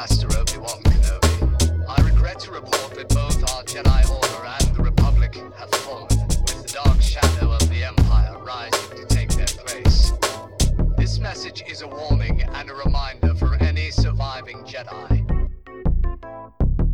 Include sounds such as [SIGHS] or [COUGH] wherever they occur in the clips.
Master Obi-Wan Kenobi. I regret to report that both our Jedi Order and the Republic have fallen, with the dark shadow of the Empire rising to take their place. This message is a warning and a reminder for any surviving Jedi.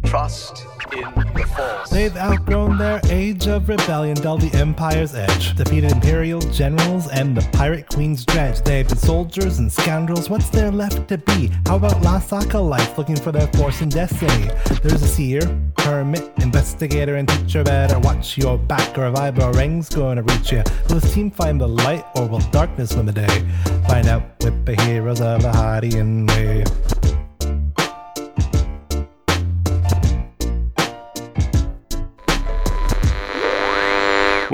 Trust in the They've outgrown their age of rebellion, dulled the Empire's edge, defeated Imperial generals and the Pirate Queen's dredge. They've been soldiers and scoundrels, what's there left to be? How about lost acolytes looking for their force and destiny? There's a seer, hermit, investigator, and teacher. Better watch your back, or a vibro ring's gonna reach you. Will this team find the light, or will darkness win the day? Find out with the heroes of the Hydian Way.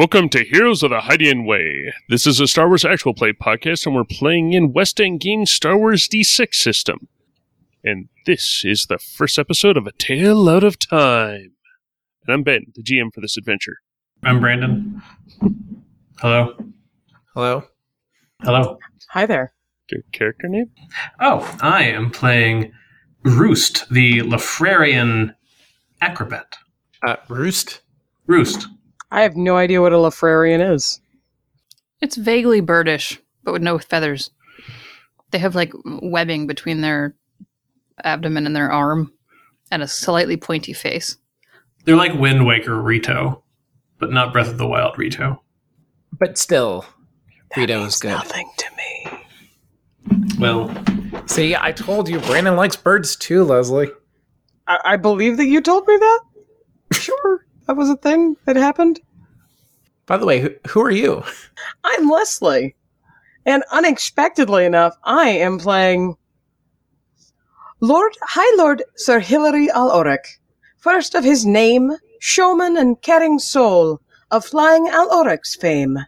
Welcome to Heroes of the Hydian Way. This is a Star Wars actual play podcast, and we're playing in West End Games Star Wars D6 system. And this is the first episode of A Tale Out of Time. And I'm Ben, the GM for this adventure. I'm Brandon. Hello. Hello. Hello. Hi there. Your character name? Oh, I am playing Roost, the Lafrarian acrobat. Uh, Roost. Roost. I have no idea what a Lafrarian is. It's vaguely birdish, but with no feathers. They have like webbing between their abdomen and their arm, and a slightly pointy face. They're like Wind Waker Rito, but not Breath of the Wild Rito. But still, Rito is good. Nothing to me. Well, See, I told you Brandon likes birds too, Leslie. I, I believe that you told me that. [LAUGHS] Sure, that was a thing that happened. By the way, who, who are you? I'm Leslie, and unexpectedly enough, I am playing Lord High Lord Sir Hilary Al-Oric, first of his name, showman and caring soul of flying Al-Oric's fame.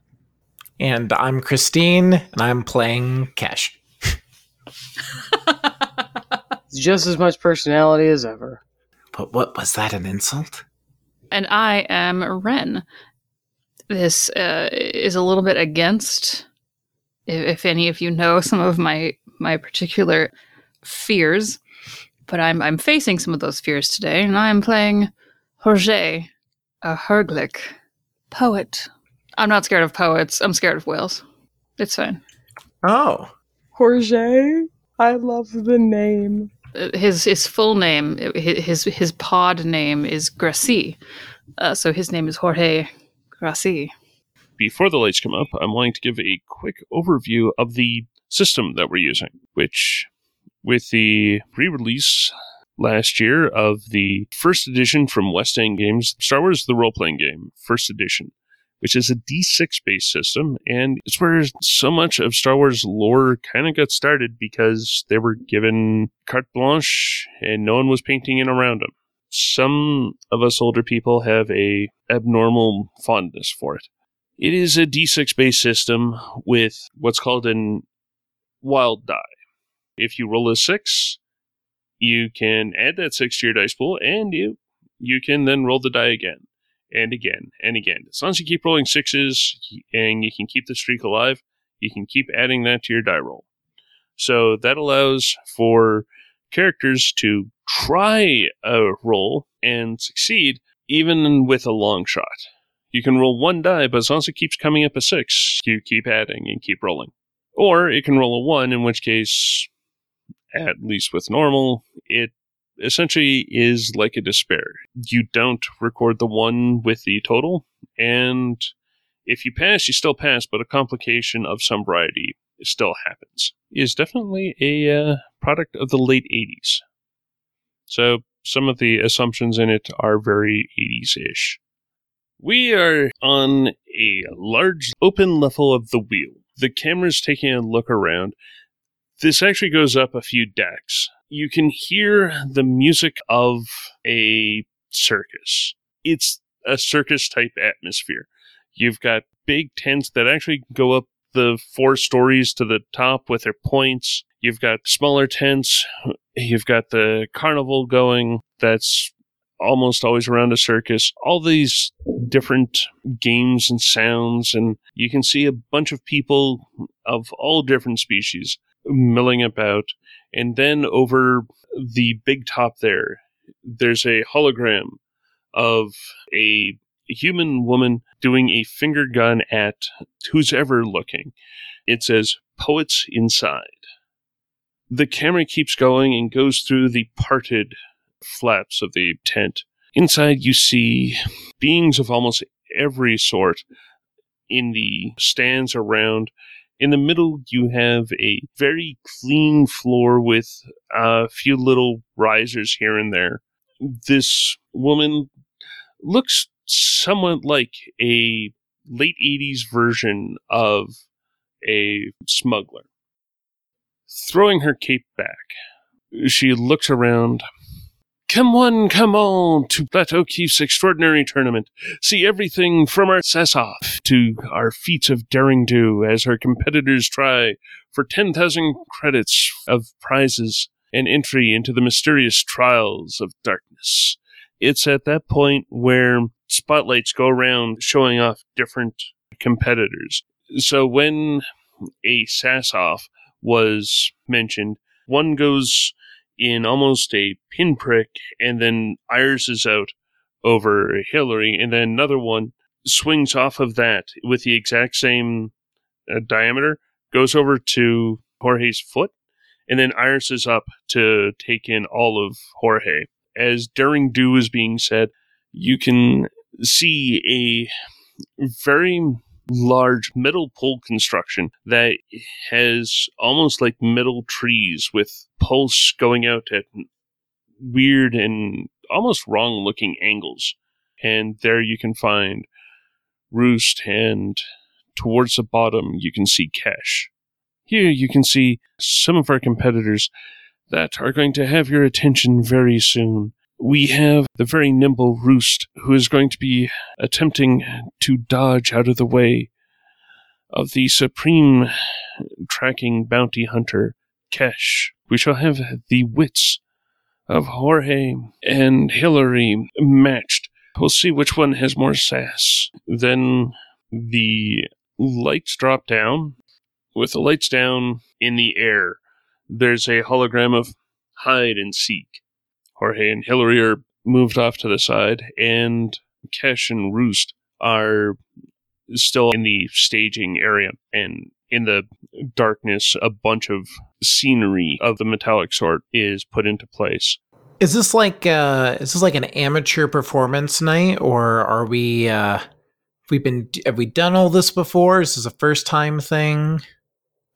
And I'm Christine, and I'm playing Cash. [LAUGHS] Just as much personality as ever. But what was that an insult? And I am Ren. This uh, is a little bit against, if, if any of you know some of my my particular fears, but I'm I'm facing some of those fears today, and I'm playing Jorge, a Herglic poet. I'm not scared of poets. I'm scared of whales. It's fine. Oh, Jorge, I love the name. His his full name, his his pod name is Gracie, uh, so his name is Jorge Gracie. Before the lights come up, I'm wanting to give a quick overview of the system that we're using, which, with the re release last year of the first edition from West End Games, Star Wars The Role Playing Game, first edition, which is a D6 based system. And it's where so much of Star Wars lore kind of got started because they were given carte blanche and no one was painting in around them. Some of us older people have a abnormal fondness for it. It is a D6 based system with what's called an wild die. If you roll a six, you can add that six to your dice pool, and you you can then roll the die again and again and again. As long as you keep rolling sixes and you can keep the streak alive, you can keep adding that to your die roll. So that allows for characters to try a roll and succeed even with a long shot. You can roll one die, but as long as it keeps coming up a six, you keep adding and keep rolling. Or it can roll a one, in which case, at least with normal, it essentially is like a despair. You don't record the one with the total, and if you pass, you still pass, but a complication of some variety still happens. It is definitely a uh, product of the late 80s. So some of the assumptions in it are very 80s ish. We are on a large open level of the wheel. The camera's taking a look around. This actually goes up a few decks. You can hear the music of a circus. It's a circus type atmosphere. You've got big tents that actually go up the four stories to the top with their points. You've got smaller tents. You've got the carnival going that's almost always around a circus. All these different games and sounds, and you can see a bunch of people of all different species milling about. And then over the big top there, there's a hologram of a human woman doing a finger gun at who's ever looking. It says, Poets Inside. The camera keeps going and goes through the parted flaps of the tent. Inside, you see beings of almost every sort in the stands around. In the middle, you have a very clean floor with a few little risers here and there. This woman looks somewhat like a late 80s version of a smuggler. Throwing her cape back, she looks around. Come on, come on to Platt O'Keefe's extraordinary tournament. See everything from our sass off to our feats of daring do as our competitors try for 10,000 credits of prizes and entry into the mysterious trials of darkness. It's at that point where spotlights go around showing off different competitors. So when a sass off was mentioned, one goes in almost a pinprick and then irises out over Hillary, and then another one swings off of that with the exact same uh, diameter, goes over to Jorge's foot, and then irises up to take in all of Jorge. As daring do is being said, you can see a very large metal pole construction that has almost like metal trees with pulse going out at weird and almost wrong looking angles. And there you can find Roost, and towards the bottom you can see Kesh. Here you can see some of our competitors that are going to have your attention very soon we have the very nimble Roost, who is going to be attempting to dodge out of the way of the supreme tracking bounty hunter, Kesh. We shall have the wits of Jorge and Hillary matched. We'll see which one has more sass. Then the lights drop down. With the lights down in the air, there's a hologram of hide and seek. Jorge and Hillary are moved off to the side, and Kesh and Roost are still in the staging area. And in the darkness, a bunch of scenery of the metallic sort is put into place. Is this like uh is this like an amateur performance night or are we uh we've been have we done all this before? Is this a first time thing?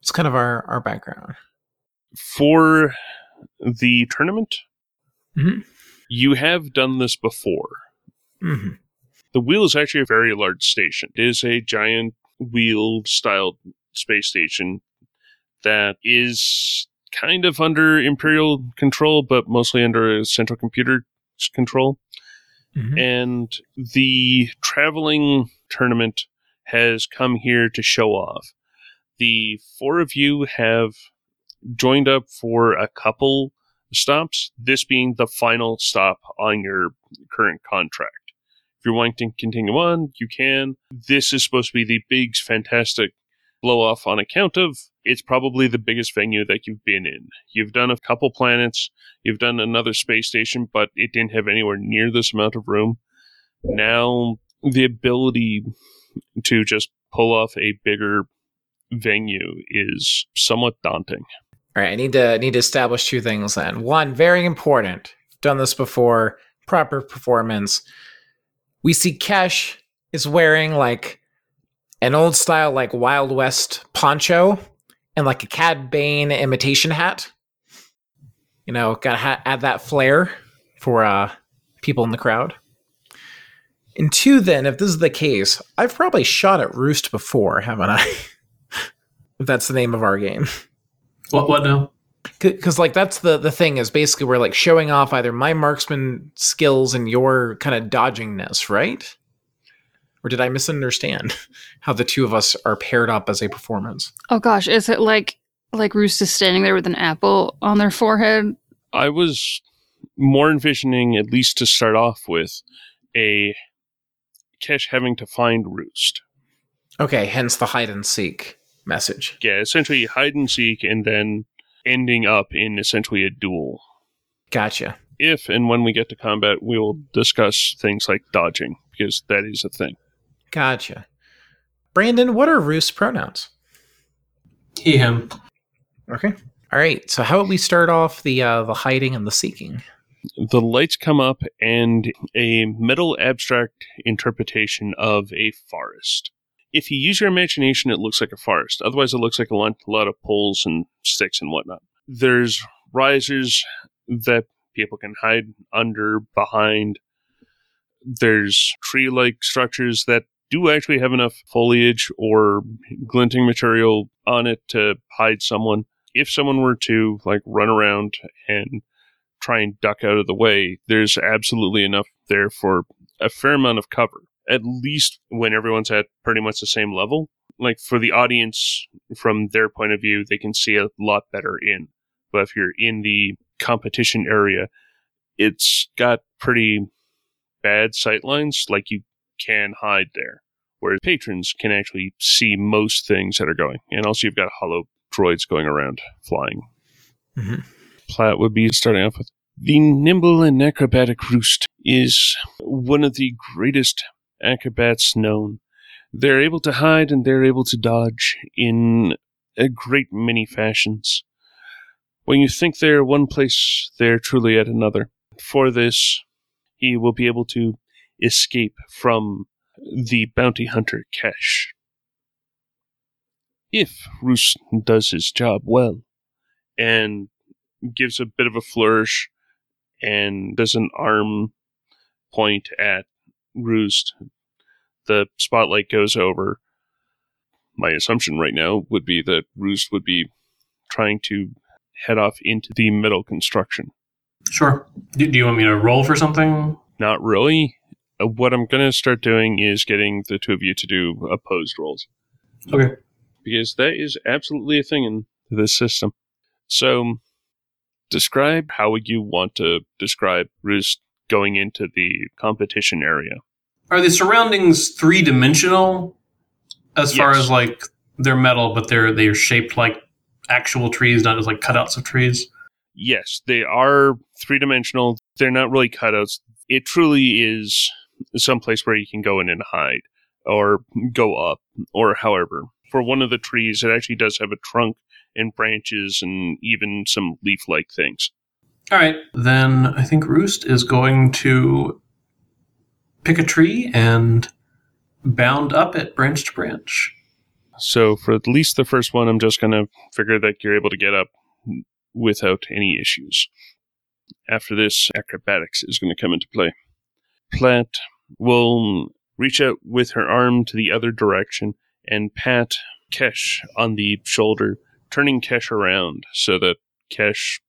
It's kind of our our background. For the tournament, Mhm. you have done this before. hmm The wheel is actually a very large station. It is a giant wheel styled space station that is kind of under Imperial control, but mostly under a central computer control. Mhm. And the traveling tournament has come here to show off. The four of you have joined up for a couple stops, this being the final stop on your current contract. If you're wanting to continue on, you can. This is supposed to be the big, fantastic blow off on account of it's probably the biggest venue that you've been in. You've done a couple planets, you've done another space station, but it didn't have anywhere near this amount of room. Now, the ability to just pull off a bigger venue is somewhat daunting. All right, I need to need to establish two things then. One, very important. Done this before. Proper performance. We see Kesh is wearing like an old style like Wild West poncho and like a Cad Bane imitation hat. You know, gotta ha- add that flair for uh people in the crowd. And two, then, if this is the case, I've probably shot at Roost before, haven't I? [LAUGHS] if that's the name of our game What? What now? because like that's the the thing is basically we're like showing off either my marksman skills and your kind of dodgingness right or did i misunderstand [LAUGHS] how the two of us are paired up as a performance Oh gosh, is it like like Roost is standing there with an apple on their forehead? I was more envisioning, at least to start off with, a Kesh having to find Roost. okay hence the hide and seek message. Yeah, essentially hide and seek and then ending up in essentially a duel. Gotcha. If and when we get to combat, we will discuss things like dodging, because that is a thing. Gotcha. Brandon, what are Roost's pronouns? He, him. Okay. All right. So how about we start off the uh, the hiding and the seeking? The lights come up and a metal abstract interpretation of a forest. If you use your imagination, it looks like a forest. Otherwise, it looks like a lot, of poles and sticks and whatnot. There's risers that people can hide under, behind. There's tree like structures that do actually have enough foliage or glinting material on it to hide someone. If someone were to like run around and try and duck out of the way, there's absolutely enough there for a fair amount of cover. At least when everyone's at pretty much the same level. Like for the audience, from their point of view, they can see a lot better in. But if you're in the competition area, it's got pretty bad sight lines, like you can hide there. Whereas patrons can actually see most things that are going. And also you've got holo droids going around flying. Mhm. Platt would be starting off with the nimble and acrobatic roost is one of the greatest acrobats known. They're able to hide and they're able to dodge in a great many fashions. When you think they're one place, they're truly at another. For this, he will be able to escape from the bounty hunter Kesh. If Roos does his job well and gives a bit of a flourish and does an arm point at Roost, the spotlight goes over. My assumption right now would be that Roost would be trying to head off into the middle construction. Sure. Do, do you want me to roll for something? Not really. Uh, What I'm going to start doing is getting the two of you to do opposed rolls Okay. because that is absolutely a thing in this system. So, describe how would you want to describe Roost going into the competition area? Are the surroundings three dimensional as far as like they're metal, but they're they're shaped like actual trees, not just like cutouts of trees? Yes, they are three dimensional. They're not really cutouts. It truly is some place where you can go in and hide or go up or however. For one of the trees, it actually does have a trunk and branches and even some leaf like things. All right. Then I think Roost is going to pick a tree and bound up it branch to branch. So for at least the first one, I'm just going to figure that you're able to get up without any issues. After this, acrobatics is going to come into play. Platt will reach out with her arm to the other direction and pat Kesh on the shoulder, turning Kesh around so that Kesh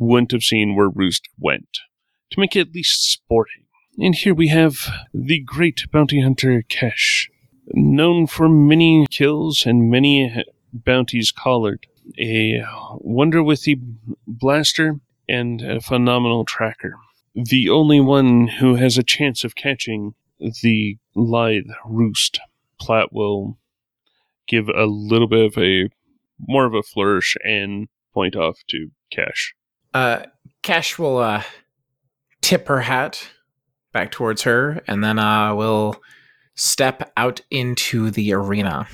wouldn't have seen where Roost went, to make it at least sporting. And here we have the great bounty hunter Kesh known for many kills and many bounties collared, a wonder with the blaster, and a phenomenal tracker. The only one who has a chance of catching the lithe roost. Platt will give a little bit of a more of a flourish and point off to Cash. Uh, Cash will uh, tip her hat back towards her, and then uh, will step out into the arena.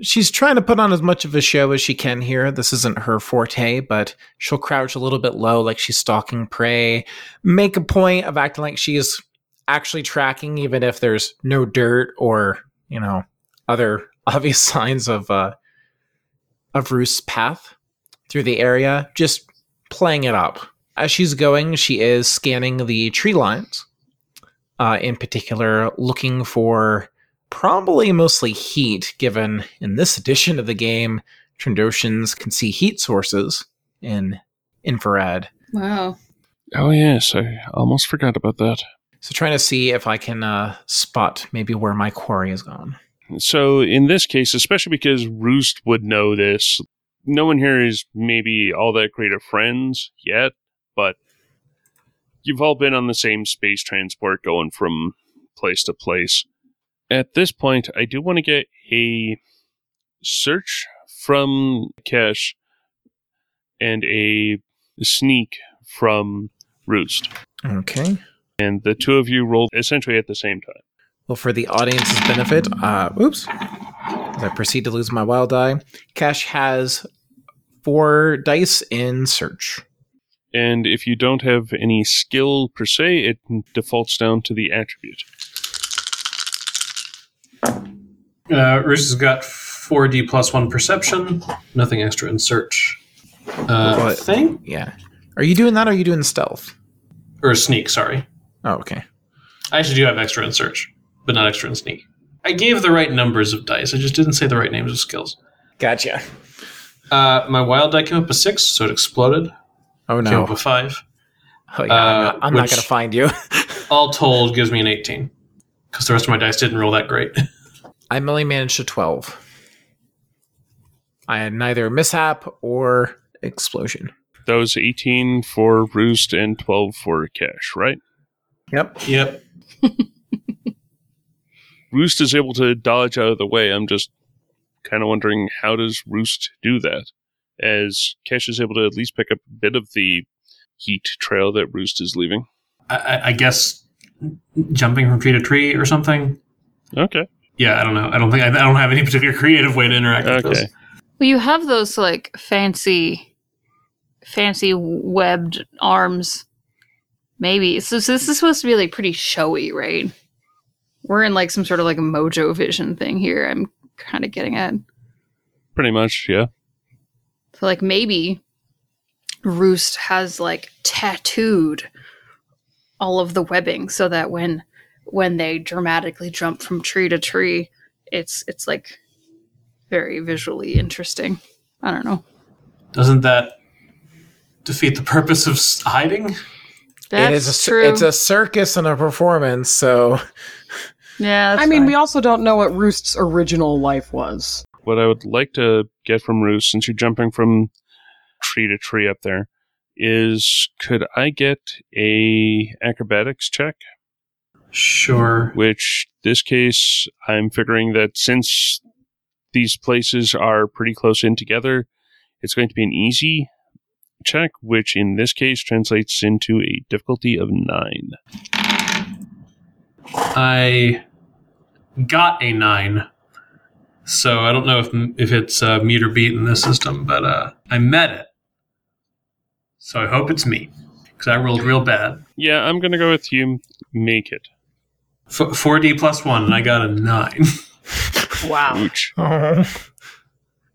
She's trying to put on as much of a show as she can here. This isn't her forte, but she'll crouch a little bit low, like she's stalking prey. Make a point of acting like she is actually tracking, even if there's no dirt or you know other [LAUGHS] obvious signs of uh, of Roost's path through the area. Just playing it up. As she's going, she is scanning the tree lines, uh, in particular, looking for probably mostly heat, given in this edition of the game, Trandoshans can see heat sources in infrared. Wow. Oh, yes, I almost forgot about that. So, trying to see if I can uh, spot maybe where my quarry is gone. So in this case, especially because Roost would know this, no one here is maybe all that great of friends yet, but you've all been on the same space transport going from place to place. At this point, I do want to get a search from Cash and a sneak from Roost. Okay. And the two of you rolled essentially at the same time. Well, for the audience's benefit, uh, oops, as I proceed to lose my wild die, Cash has four dice in search. And if you don't have any skill per se, it defaults down to the attribute. Uh, Roost has got 4d plus 1 perception, nothing extra in search. Uh, What? thing? Yeah. Are you doing that or are you doing stealth? Or sneak, sorry. Oh, okay. I actually do have extra in search, but not extra in sneak. I gave the right numbers of dice, I just didn't say the right names of skills. Gotcha. Uh, my wild die came up a 6, so it exploded. Oh, no! Came up a 5. Oh, yeah, I'm not, uh, I'm not which- going to find you. [LAUGHS] All told gives me an 18. Because the rest of my dice didn't roll that great. [LAUGHS] I only managed a 12. I had neither mishap or explosion. That was 18 for Roost and 12 for Cash, right? Yep. yep. [LAUGHS] Roost is able to dodge out of the way. I'm just kind of wondering how does Roost do that? As Cash is able to at least pick up a bit of the heat trail that Roost is leaving. I, I, I guess jumping from tree to tree or something. Okay. Yeah, I don't know. I don't think I, I don't have any particular creative way to interact with this. Well, you have those like fancy, fancy webbed arms. Maybe so. so this is supposed to be like pretty showy, right? We're in like some sort of like a Mojo Vision thing here. I'm kind of getting at. Pretty much, yeah. So like maybe Roost has like tattooed all of the webbing so that when when they dramatically jump from tree to tree, it's it's like very visually interesting. I don't know. Doesn't that defeat the purpose of hiding? That's it is a, true. It's a circus and a performance, so yeah. That's I mean, fine. we also don't know what Roost's original life was. What I would like to get from Roost, since you're jumping from tree to tree up there, is could I get a acrobatics check? Sure. Which this case, I'm figuring that since these places are pretty close in together, it's going to be an easy check, which in this case translates into a difficulty of nine. I got a nine, so I don't know if if it's uh, meet or beat in this system, but uh, I met it. So I hope it's me because I rolled real bad. Yeah, I'm gonna go with you. Make it. Four D plus one, and I got a nine. [LAUGHS] Wow. Ouch. [LAUGHS]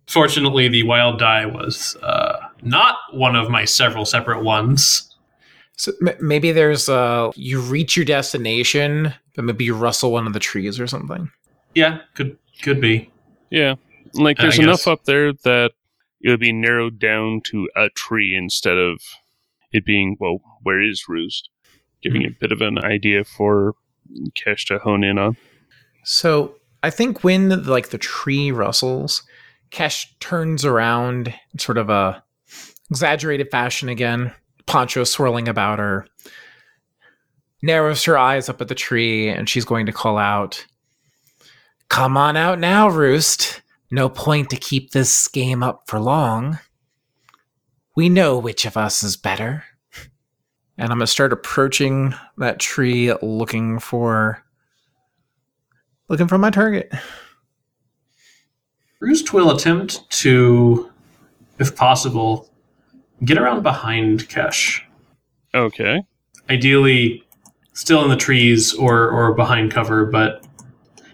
Fortunately, the wild die was uh, not one of my several separate ones. So m- maybe there's uh you reach your destination, but maybe you rustle one of the trees or something. Yeah, could could be. Yeah, like there's guess. enough up there that it would be narrowed down to a tree instead of it being well, where is Roost? Giving a bit of an idea for Kesh to hone in on. So I think when like the tree rustles, Kesh turns around in sort of a exaggerated fashion again, poncho swirling about her, narrows her eyes up at the tree, and she's going to call out, Come on out now, Roost. No point to keep this game up for long. We know which of us is better. And I'm going to start approaching that tree looking for looking for my target. Roost will attempt to, if possible, get around behind Kesh. Okay. Ideally, still in the trees or or behind cover, but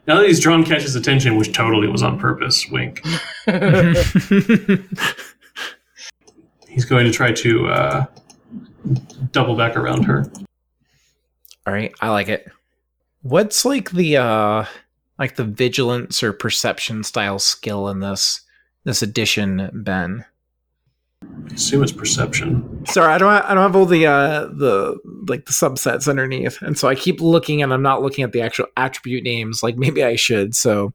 now that he's drawn Kesh's attention, which totally was on purpose, wink. [LAUGHS] He's going to try to uh, double back around her. All right, I like it. What's like the uh like the vigilance or perception style skill in this this edition, Ben? I assume it's perception. Sorry, I don't I don't have all the uh the like the subsets underneath. And so I keep looking and I'm not looking at the actual attribute names like maybe I should. So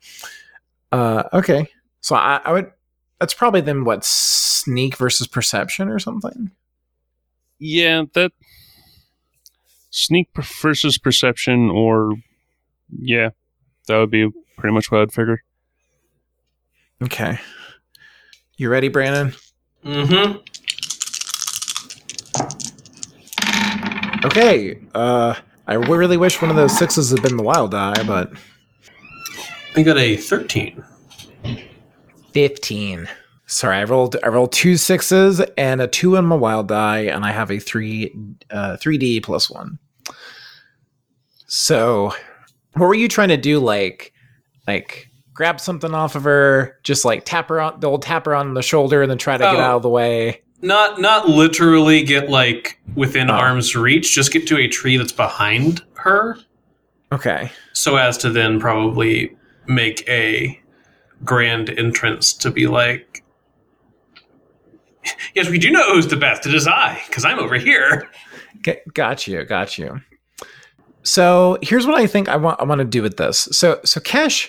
uh okay. So I, I would that's probably then what sneak versus perception or something. Yeah, that sneak versus perception, or yeah, that would be pretty much what I'd figure. Okay. You ready, Brandon? Mm-hmm. Okay. Uh, I really wish one of those sixes had been the wild die, but I got a 13. fifteen. Sorry, I rolled I rolled two sixes and a two on my wild die, and I have a three uh three D plus one. So, what were you trying to do? Like, like grab something off of her, just like tap her on the old tap her on the shoulder, and then try to get Oh. out of the way. Not not literally get like within Oh. arm's reach, just get to a tree that's behind her Okay. so as to then probably make a grand entrance to be like Yes, we do know who's the best. It is I, because I'm over here. G- got you, got you. So here's what I think I want I want to do with this. So so Kesh,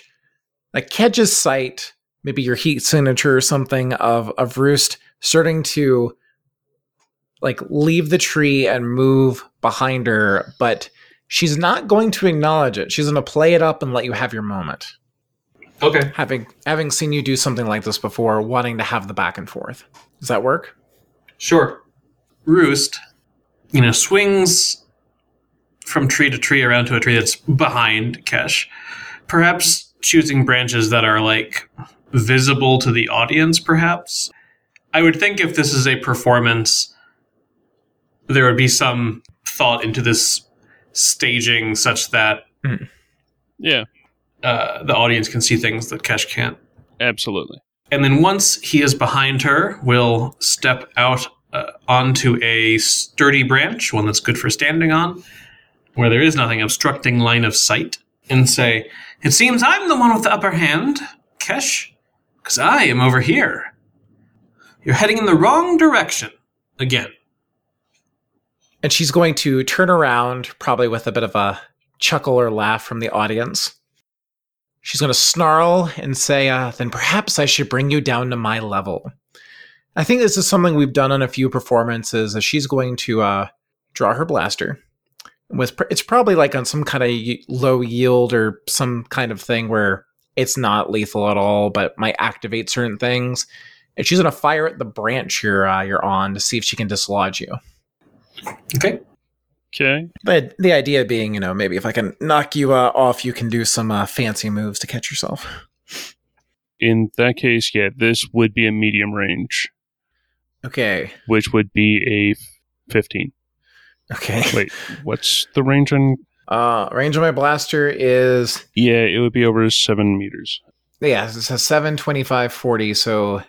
like Kedge's sight, maybe your heat signature or something of of Roost starting to like leave the tree and move behind her, but she's not going to acknowledge it. She's going to play it up and let you have your moment. Okay. Having having seen you do something like this before, wanting to have the back and forth. Does that work? Sure. Roost, you know, swings from tree to tree around to a tree that's behind Kesh. Perhaps choosing branches that are like visible to the audience, perhaps. I would think if this is a performance, there would be some thought into this staging such that Yeah, uh, the audience can see things that Kesh can't. absolutely. And then once he is behind her, we'll step out uh, onto a sturdy branch, one that's good for standing on, where there is nothing obstructing line of sight, and say, It seems I'm the one with the upper hand, Kesh, because I am over here. You're heading in the wrong direction. Again. And she's going to turn around, probably with a bit of a chuckle or laugh from the audience. She's going to snarl and say, uh, Then perhaps I should bring you down to my level. I think this is something we've done on a few performances. Is she's going to uh, draw her blaster. With pr- it's probably like on some kind of low yield or some kind of thing where it's not lethal at all, but might activate certain things. And she's going to fire at the branch you're uh, you're on to see if she can dislodge you. Okay. Okay. But the idea being, you know, maybe if I can knock you uh, off, you can do some uh, fancy moves to catch yourself. In that case, yeah, this would be a medium range, Okay. which would be a 15. Okay. [LAUGHS] Wait, what's the range on? Uh, range of my blaster is, Yeah, it would be over seven meters. yeah, it's a 7, 25, 40. So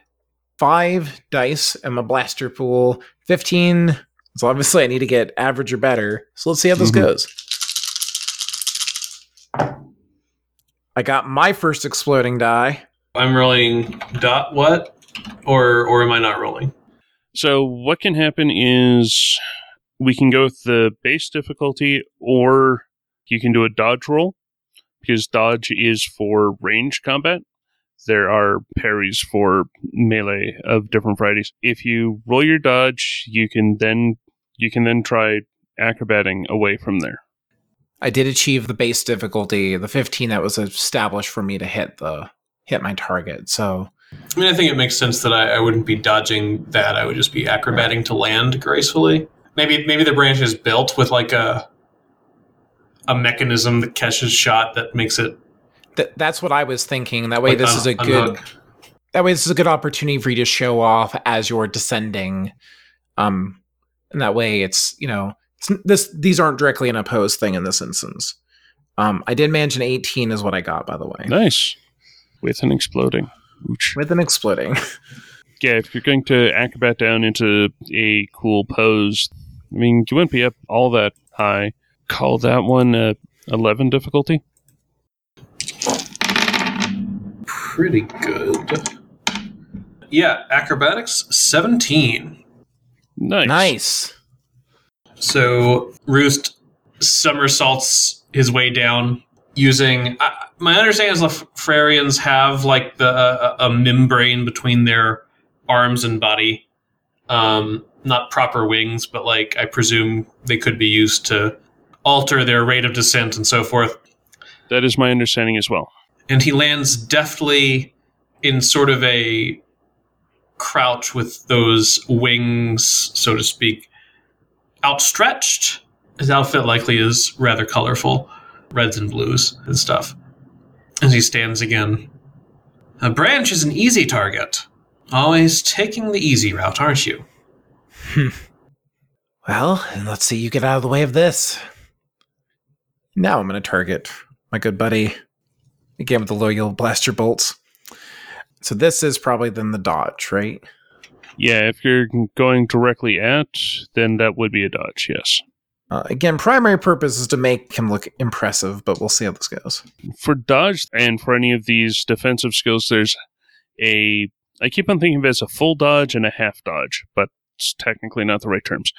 five dice and my blaster pool, 15. So obviously I need to get average or better. So let's see how this Mhm. goes. I got my first exploding die. I'm rolling dot what? Or or am I not rolling? So what can happen is we can go with the base difficulty, or you can do a dodge roll because dodge is for range combat. There are parries for melee of different varieties. If you roll your dodge, you can then you can then try acrobating away from there. I did achieve the base difficulty, the 15 that was established for me to hit the hit my target. So I mean, I think it makes sense that I, I wouldn't be dodging that. I would just be acrobating to land gracefully. Maybe maybe the branch is built with like a a mechanism that catches shot that makes it. th- that's what I was thinking. That way, like, this un- is a good. unhook. That way, this is a good opportunity for you to show off as you're descending. Um, and that way, it's you know, it's, this these aren't directly an opposed thing in this instance. Um, I did manage an 18 is what I got, by the way, Nice, with an exploding. Ooch. with an exploding. [LAUGHS] Yeah, if you're going to acrobat down into a cool pose, I mean, you wouldn't be up all that high. Call that one uh, 11 difficulty. Pretty good. Yeah, acrobatics seventeen. Nice. nice. So Roost somersaults his way down using. Uh, my understanding is Lafrarians have like the uh, a membrane between their arms and body. Um, not proper wings, but like I presume they could be used to alter their rate of descent and so forth. That is my understanding as well. And he lands deftly in sort of a crouch with those wings, so to speak, outstretched. His outfit likely is rather colorful, reds and blues and stuff. As he stands again, a branch is an easy target. Always taking the easy route, aren't you? Well, and let's see you get out of the way of this. Now I'm going to target my good buddy again with the loyal blaster bolts. So this is probably then the dodge, right? Yeah, if you're going directly at, then that would be a dodge, yes. Uh, again, primary purpose is to make him look impressive, but we'll see how this goes. For dodge and for any of these defensive skills, there's a. I keep on thinking of it as a full dodge and a half dodge, but it's technically not the right terms.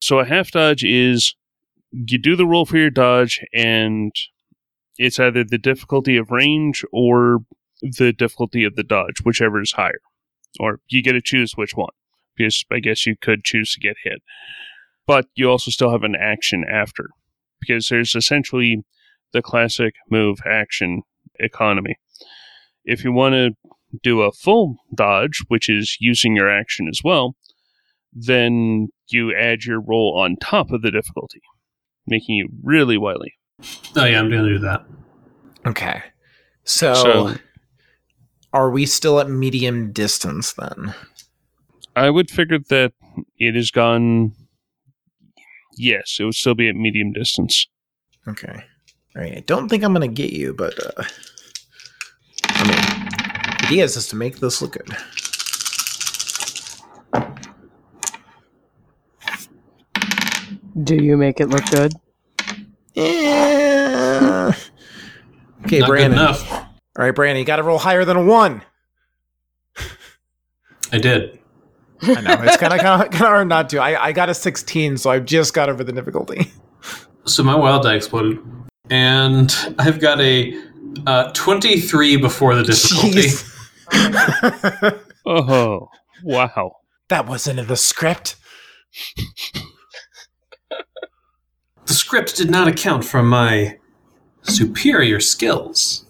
So a half dodge is you do the roll for your dodge, and it's either the difficulty of range or the difficulty of the dodge, whichever is higher. Or you get to choose which one, because I guess you could choose to get hit. But you also still have an action after, because there's essentially the classic move action economy. If you want to do a full dodge, which is using your action as well, then you add your roll on top of the difficulty, making you really wily. Oh yeah, I'm gonna do that. Okay. So, So- are we still at medium distance then? I would figure that it has gone. Yes, it would still be at medium distance. Okay. All right. I don't think I'm going to get you, but uh, I mean, the idea is just to make this look good. Do you make it look good? Yeah. [LAUGHS] Okay, Not good Brandon. All enough. right, Brandon, you got to roll higher than a one. I did. I know it's kind of kind of hard not to. I, I got a 16, so I've just got over the difficulty. So my wild die exploded, and I've got a uh, 23 before the difficulty. [LAUGHS] Oh, wow. that wasn't in the script. The script did not account for my superior skills.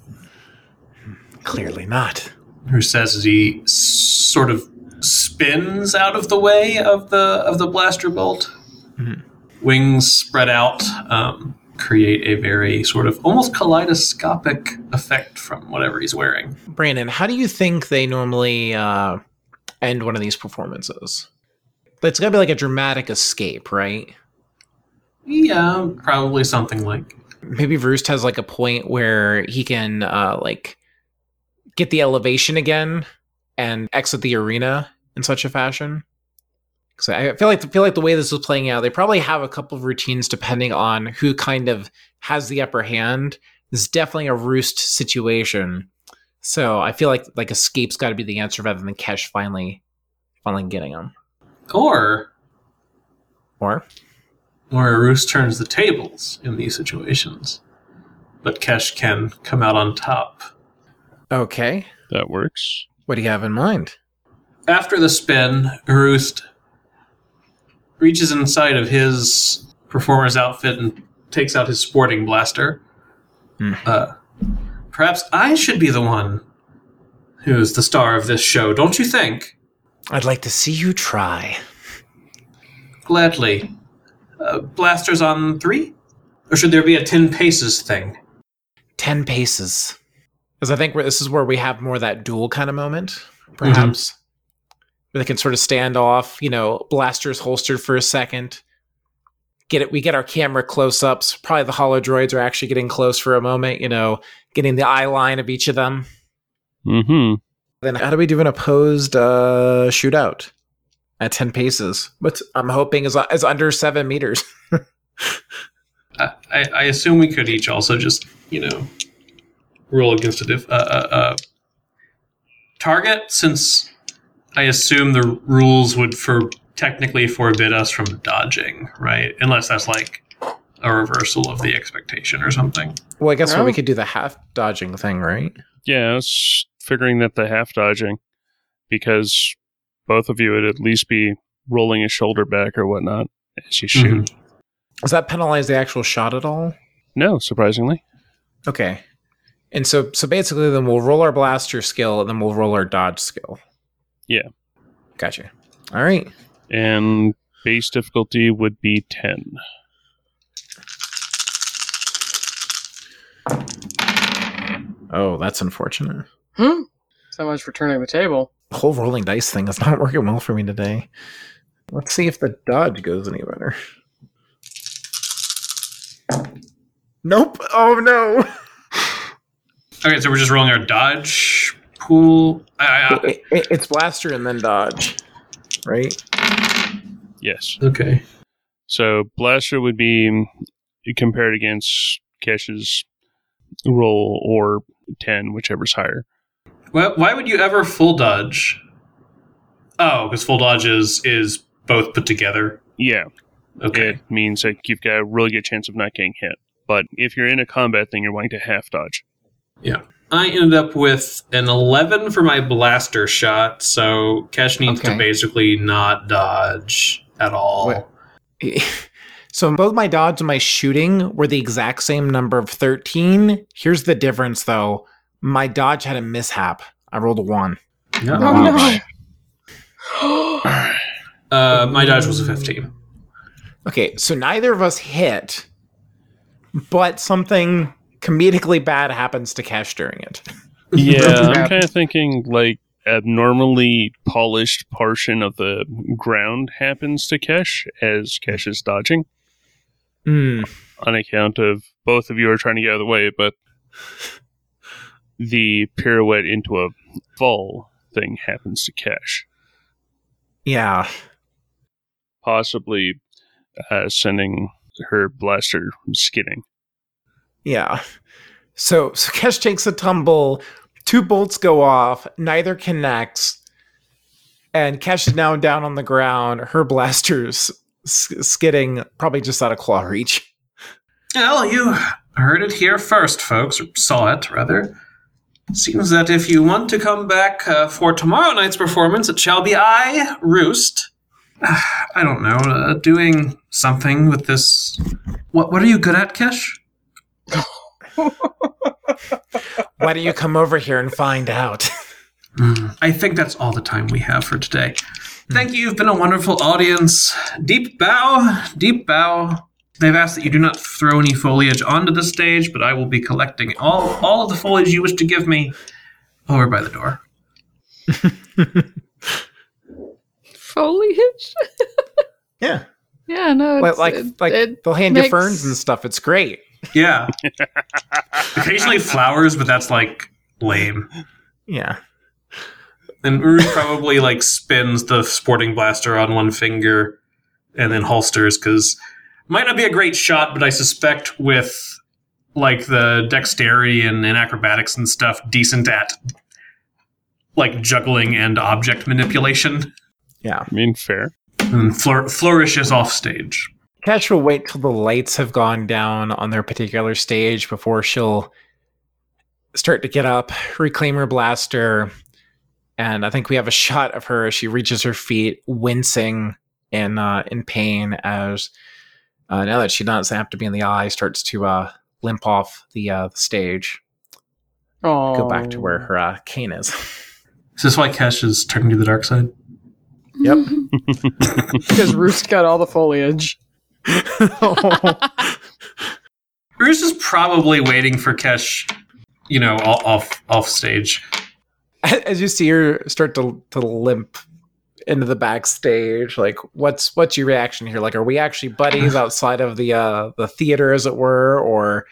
Clearly not. Who says as he sort of spins out of the way of the of the blaster bolt. Mhm. Wings spread out, um, create a very sort of almost kaleidoscopic effect from whatever he's wearing. Brandon, how do you think they normally uh, end one of these performances? It's got to be like a dramatic escape, right? Yeah, probably something like Maybe Roost has like a point where he can uh, like get the elevation again and exit the arena in such a fashion. Because I feel like feel like the way this is playing out, they probably have a couple of routines depending on who kind of has the upper hand. This is definitely a Roost situation. So I feel like like escape's got to be the answer rather than Kesh finally finally getting him. or Or or Roos turns the tables in these situations. But Kesh can come out on top. okay, That works. what do you have in mind? After the spin, Roost reaches inside of his performer's outfit and takes out his sporting blaster. Hmm. Uh, perhaps I should be the one who's the star of this show, don't you think? I'd like to see you try. Gladly. Uh, blasters on three? Or should there be a 10 paces thing? 10 paces. Because I think this is where we have more of that duel kind of moment, perhaps. Where they can sort of stand off, you know, blasters holstered for a second. Get it. We get our camera close ups. Probably the holo droids are actually getting close for a moment, you know, getting the eye line of each of them. Mm-hmm. Then how do we do an opposed uh, shootout at 10 paces? But I'm hoping is, is under seven meters. [LAUGHS] I, I I assume we could each also just, you know, roll against a diff, uh, uh, uh, target, since I assume the rules would for technically forbid us from dodging, right? Unless that's like a reversal of the expectation or something. well, I guess Well- we could do the half dodging thing, right? Yeah, I was figuring that the half dodging, because both of you would at least be rolling a shoulder back or whatnot as you shoot. Does that penalize the actual shot at all? No, surprisingly. Okay. And so so basically then we'll roll our blaster skill and then we'll roll our dodge skill. Yeah. Gotcha. All right. And base difficulty would be 10. Oh, that's unfortunate. Hmm. So much for turning the table. The whole rolling dice thing is not [LAUGHS] working well for me today. Let's see if the dodge goes any better. Nope. Oh no. [LAUGHS] Okay, so we're just rolling our dodge pool. I, I, It- it- it's blaster and then dodge, right? Yes. Okay. So Blaster would be compared against Kesh's roll or 10, whichever's higher. Well, why would you ever full dodge? Oh, because full dodge is is both put together. Yeah, Okay. it means that you've got a really good chance of not getting hit. But if you're in a combat thing, you're wanting to half dodge. Yeah. I ended up with an 11 for my blaster shot, so Kesh needs Okay. to basically not dodge at all. [LAUGHS] So both my dodge and my shooting were the exact same number of 13. Here's the difference though. My dodge had a mishap. I rolled a 1. No. Oh, no. [GASPS] Uh, my dodge was a 15. Okay, so neither of us hit, but something comedically bad happens to Kesh during it. [LAUGHS] Yeah, I'm kind of thinking like abnormally polished portion of the ground happens to Kesh as Kesh is dodging Hmm. on account of both of you are trying to get out of the way, but the pirouette into a fall thing happens to Kesh, Yeah. possibly uh, sending her blaster skidding. Yeah. So so Kesh takes a tumble, two bolts go off, neither connects, and Kesh is now down on the ground. Her blaster's skidding, probably just out of claw reach. Well, you heard it here first, folks, or saw it, rather. Seems that if you want to come back uh, for tomorrow night's performance, it shall be I, Roost. [SIGHS] I don't know, uh, doing something with this. What What are you good at, Kesh? [LAUGHS] Why don't you come over here and find out? Hmm, I think that's all the time we have for today. Thank you. You've been a wonderful audience. Deep bow, deep bow. They've asked that you do not throw any foliage onto the stage, but I will be collecting all all of the foliage you wish to give me over by the door. [LAUGHS] Foliage? [LAUGHS] yeah. yeah, no. Like It's, like, it, like it they'll hand you ferns and stuff. It's great. Yeah. [LAUGHS] Occasionally flowers, but that's like lame. Yeah. And Uru probably like spins the sporting blaster on one finger and then holsters because might not be a great shot, but I suspect with like the dexterity and, and acrobatics and stuff, decent at like juggling and object manipulation. Yeah. I mean, fair. And flour- flourishes off stage. Kesh will wait till the lights have gone down on their particular stage before she'll start to get up, reclaim her blaster, and I think we have a shot of her as she reaches her feet, wincing in uh, in pain as uh, now that she doesn't have to be in the eye, starts to uh, limp off the uh, the stage, Oh. go back to where her uh, cane is. Is this why Kesh is turning to the dark side? Yep. [LAUGHS] Because Roost got all the foliage. [LAUGHS] Bruce is probably waiting for Kesh, you know, off off stage. as you see her start to to limp into the backstage like what's what's your reaction here like are we actually buddies [LAUGHS] outside of the uh the theater as it were or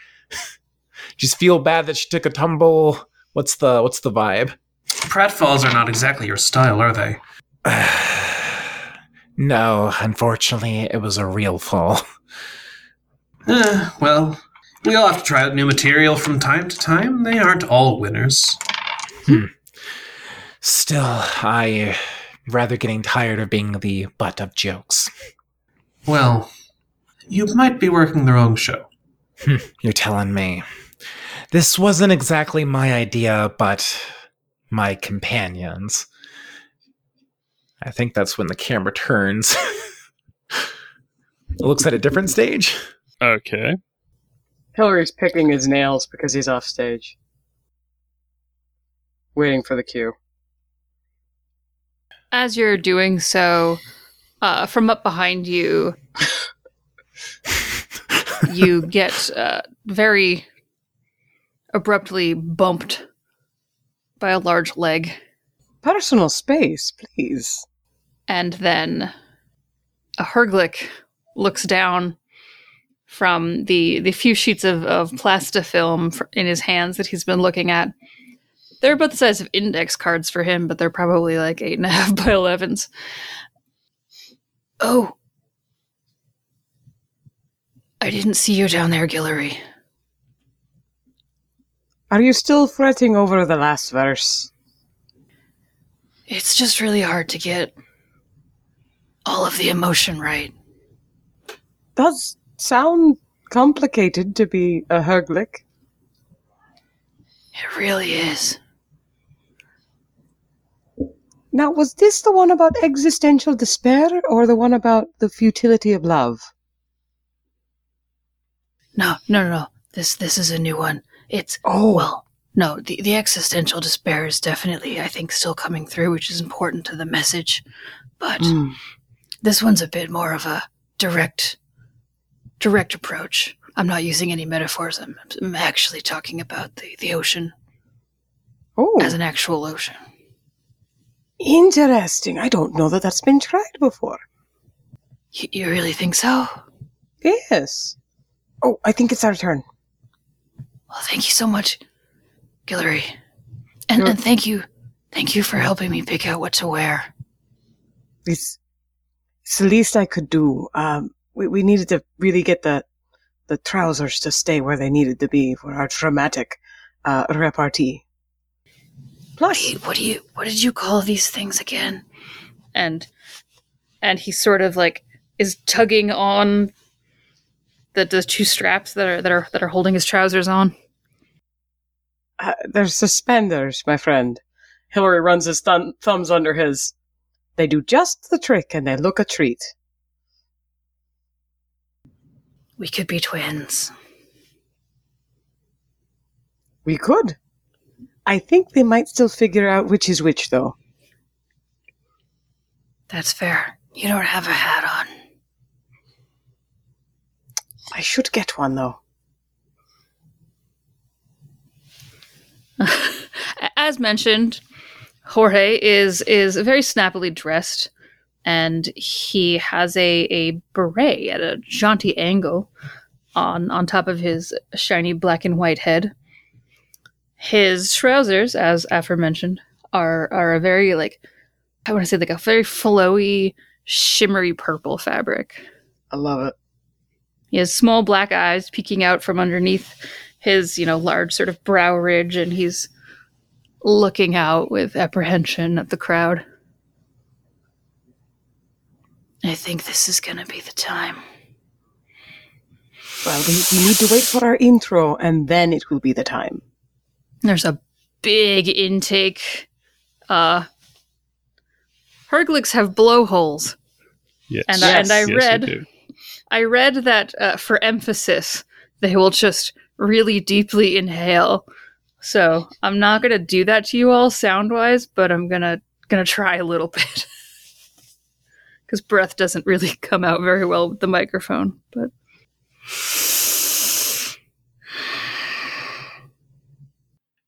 [LAUGHS] just feel bad that she took a tumble what's the what's the vibe Pratfalls are not exactly your style, are they? [SIGHS] no unfortunately it was a real fall [LAUGHS] Eh, well, we all have to try out new material from time to time. They aren't all winners. still i rather getting tired of being the butt of jokes Well, you might be working the wrong show. Hmm, you're telling me. This wasn't exactly my idea, but my companions. I think that's when the camera turns. [LAUGHS] it looks at a different stage. Okay. Hillary's picking his nails because he's off stage. waiting for the cue. As you're doing so, uh, from up behind you, you [LAUGHS] get uh, very abruptly bumped by a large leg, Personal space, please. and then a Herglic looks down from the the few sheets of, of plastifilm in his hands that he's been looking at. They're about the size of index cards for him, but they're probably like eight and a half [LAUGHS] by elevens. Oh, I didn't see you down there, Guillory. Are you still fretting over the last verse? It's just really hard to get all of the emotion right. Does sound complicated to be a Herglic. It really is. Now, was this the one about existential despair or the one about the futility of love? No, no, no, no. This this is a new one. It's Oh. well, no. The the existential despair is definitely, I think, still coming through, which is important to the message. But Hmm. this one's a bit more of a direct, direct approach. I'm not using any metaphors. I'm, I'm actually talking about the the ocean Oh, as an actual ocean. Interesting. I don't know that that's been tried before. You, you really think so? Yes. Oh, I think it's our turn. Well, thank you so much, Guillory, and You're- and thank you, thank you for helping me pick out what to wear. It's, it's the least I could do. Um, we, we needed to really get the the trousers to stay where they needed to be for our dramatic uh, repartee. What do you, what do you, what did you call these things again? And and he sort of like is tugging on the the two straps that are that are that are holding his trousers on. Uh, they're suspenders, my friend. Hillary runs his thumb thumbs under his. They do just the trick and they look a treat. We could be twins. We could. I think they might still figure out which is which, though. That's fair. You don't have a hat on. I should get one, though. [LAUGHS] As mentioned, Jorge is is very snappily dressed, and he has a, a beret at a jaunty angle on on top of his shiny black and white head. His trousers, as aforementioned, are are a very like I want to say like a very flowy, shimmery purple fabric. I love it. He has small black eyes peeking out from underneath his, you know, large sort of brow ridge, and he's looking out with apprehension at the crowd. I think this is going to be the time. Well, we, we need to wait for our intro, and then it will be the time. There's a big intake. Uh, Herglics have blowholes. Yes. And I- and I read- do. I read that uh, for emphasis, they will just really deeply inhale. So I'm not gonna do that to you all sound wise, but I'm gonna gonna try a little [LAUGHS] bit because breath doesn't really come out very well with the microphone. But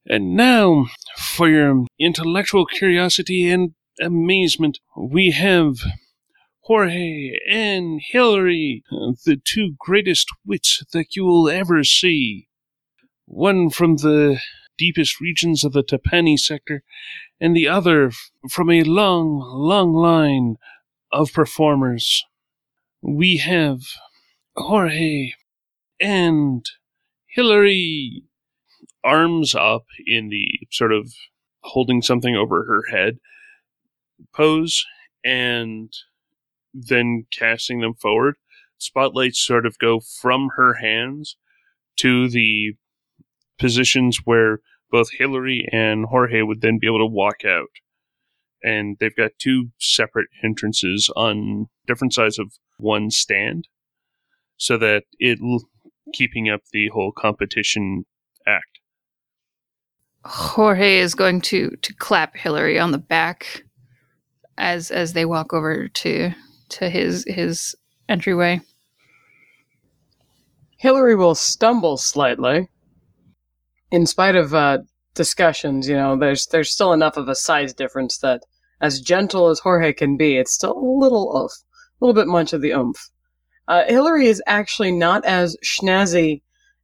And now, for your intellectual curiosity and amazement, we have Jorge and Hillary, the two greatest wits that you will ever see. One from the deepest regions of the Tapani sector, and the other from a long, long line of performers. We have Jorge and Hillary arms up in the sort of holding something over her head pose and then casting them forward. Spotlights sort of go from her hands to the positions where both Hillary and Jorge would then be able to walk out. And they've got two separate entrances on different sides of one stand so that it keeping up the whole competition act. Jorge is going to to clap Hillary on the back as as they walk over to to his his entryway. Hillary will stumble slightly. In spite of uh, discussions, you know, there's there's still enough of a size difference that, as gentle as Jorge can be, it's still a little oomph, a little bit much of the oomph. Uh, Hillary is actually not as schnazzy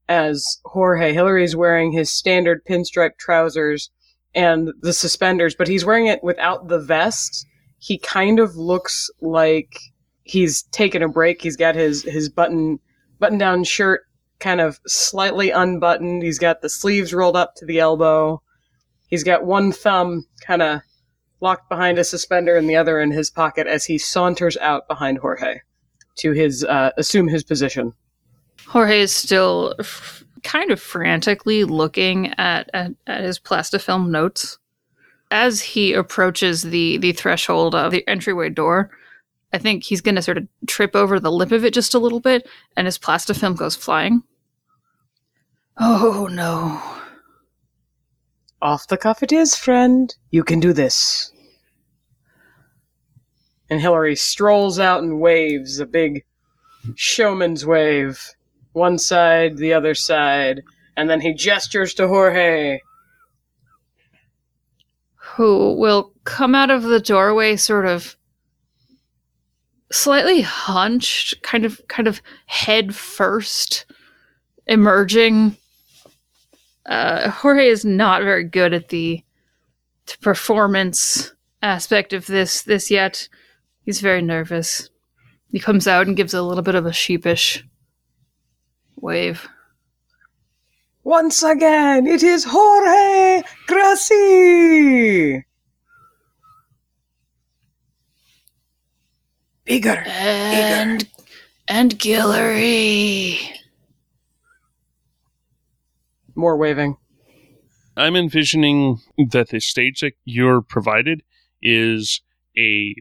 as Jorge. Hillary's wearing his standard pinstripe trousers and the suspenders, but he's wearing it without the vest. He kind of looks like he's taken a break. He's got his his button button down shirt kind of slightly unbuttoned. He's got the sleeves rolled up to the elbow. He's got one thumb kind of locked behind a suspender and the other in his pocket as he saunters out behind Jorge to his uh, assume his position. Jorge is still f- kind of frantically looking at, at, at his plastifilm notes. As he approaches the, the threshold of the entryway door, I think he's going to sort of trip over the lip of it just a little bit, and his plastifilm goes flying. Oh no. Off the cuff it is, friend. You can do this. And Hillary strolls out and waves a big showman's wave. One side, the other side. And then he gestures to Jorge. Who will come out of the doorway sort of slightly hunched, kind of kind of head first, emerging. Uh, Jorge is not very good at the, the performance aspect of this this yet. He's very nervous. He comes out and gives a little bit of a sheepish wave. Once again, it is Jorge Gracie! Bigger. And and Guillory. More waving. I'm envisioning that the stage that you're provided is a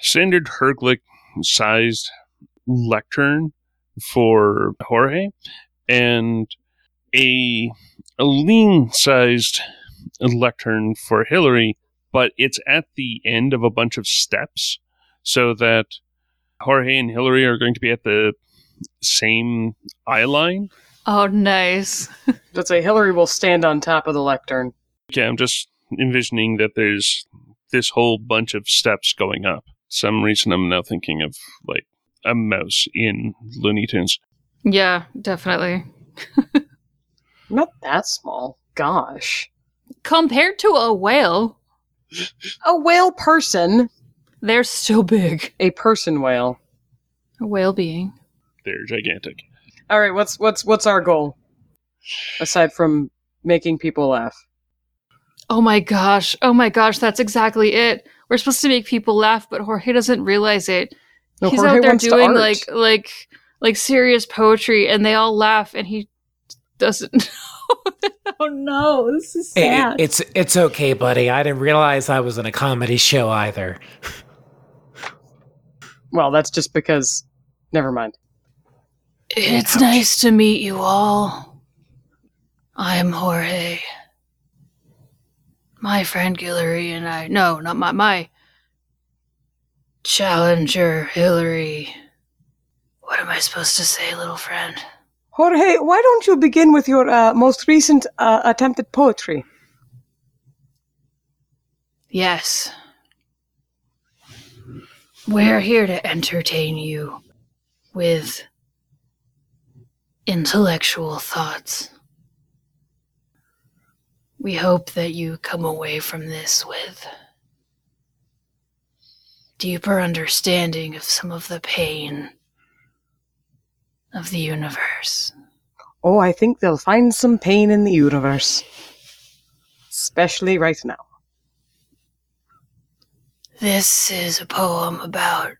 standard Herglic sized lectern for Jorge and a, a lean sized lectern for Hillary, but it's at the end of a bunch of steps so that Jorge and Hillary are going to be at the same eye line. Oh, nice. [LAUGHS] Let's say Hillary will stand on top of the lectern. Yeah, I'm just envisioning that there's this whole bunch of steps going up. Some reason I'm now thinking of like a mouse in Looney Tunes. Yeah, definitely. [LAUGHS] Not that small. Gosh. Compared to a whale, A whale person. they're so big. A person whale. A whale being. They're gigantic. All right, what's what's what's our goal? Aside from making people laugh. Oh my gosh. Oh my gosh, that's exactly it. We're supposed to make people laugh, but Jorge doesn't realize it. No, He's Jorge out there doing like like like serious poetry and they all laugh and he doesn't [LAUGHS] know. oh no, this is It- sad. it's it's okay, buddy. I didn't realize I was in a comedy show either. Well, that's just because never mind. It's nice to meet you all. I'm Jorge. My friend Guillory and I. No, not my. My challenger, Hillary. What am I supposed to say, little friend? Jorge, why don't you begin with your uh, most recent uh, attempt at poetry? Yes. We're here to entertain you with intellectual thoughts. We hope that you come away from this with deeper understanding of some of the pain of the universe. Oh, I think they'll find some pain in the universe. Especially right now. This is a poem about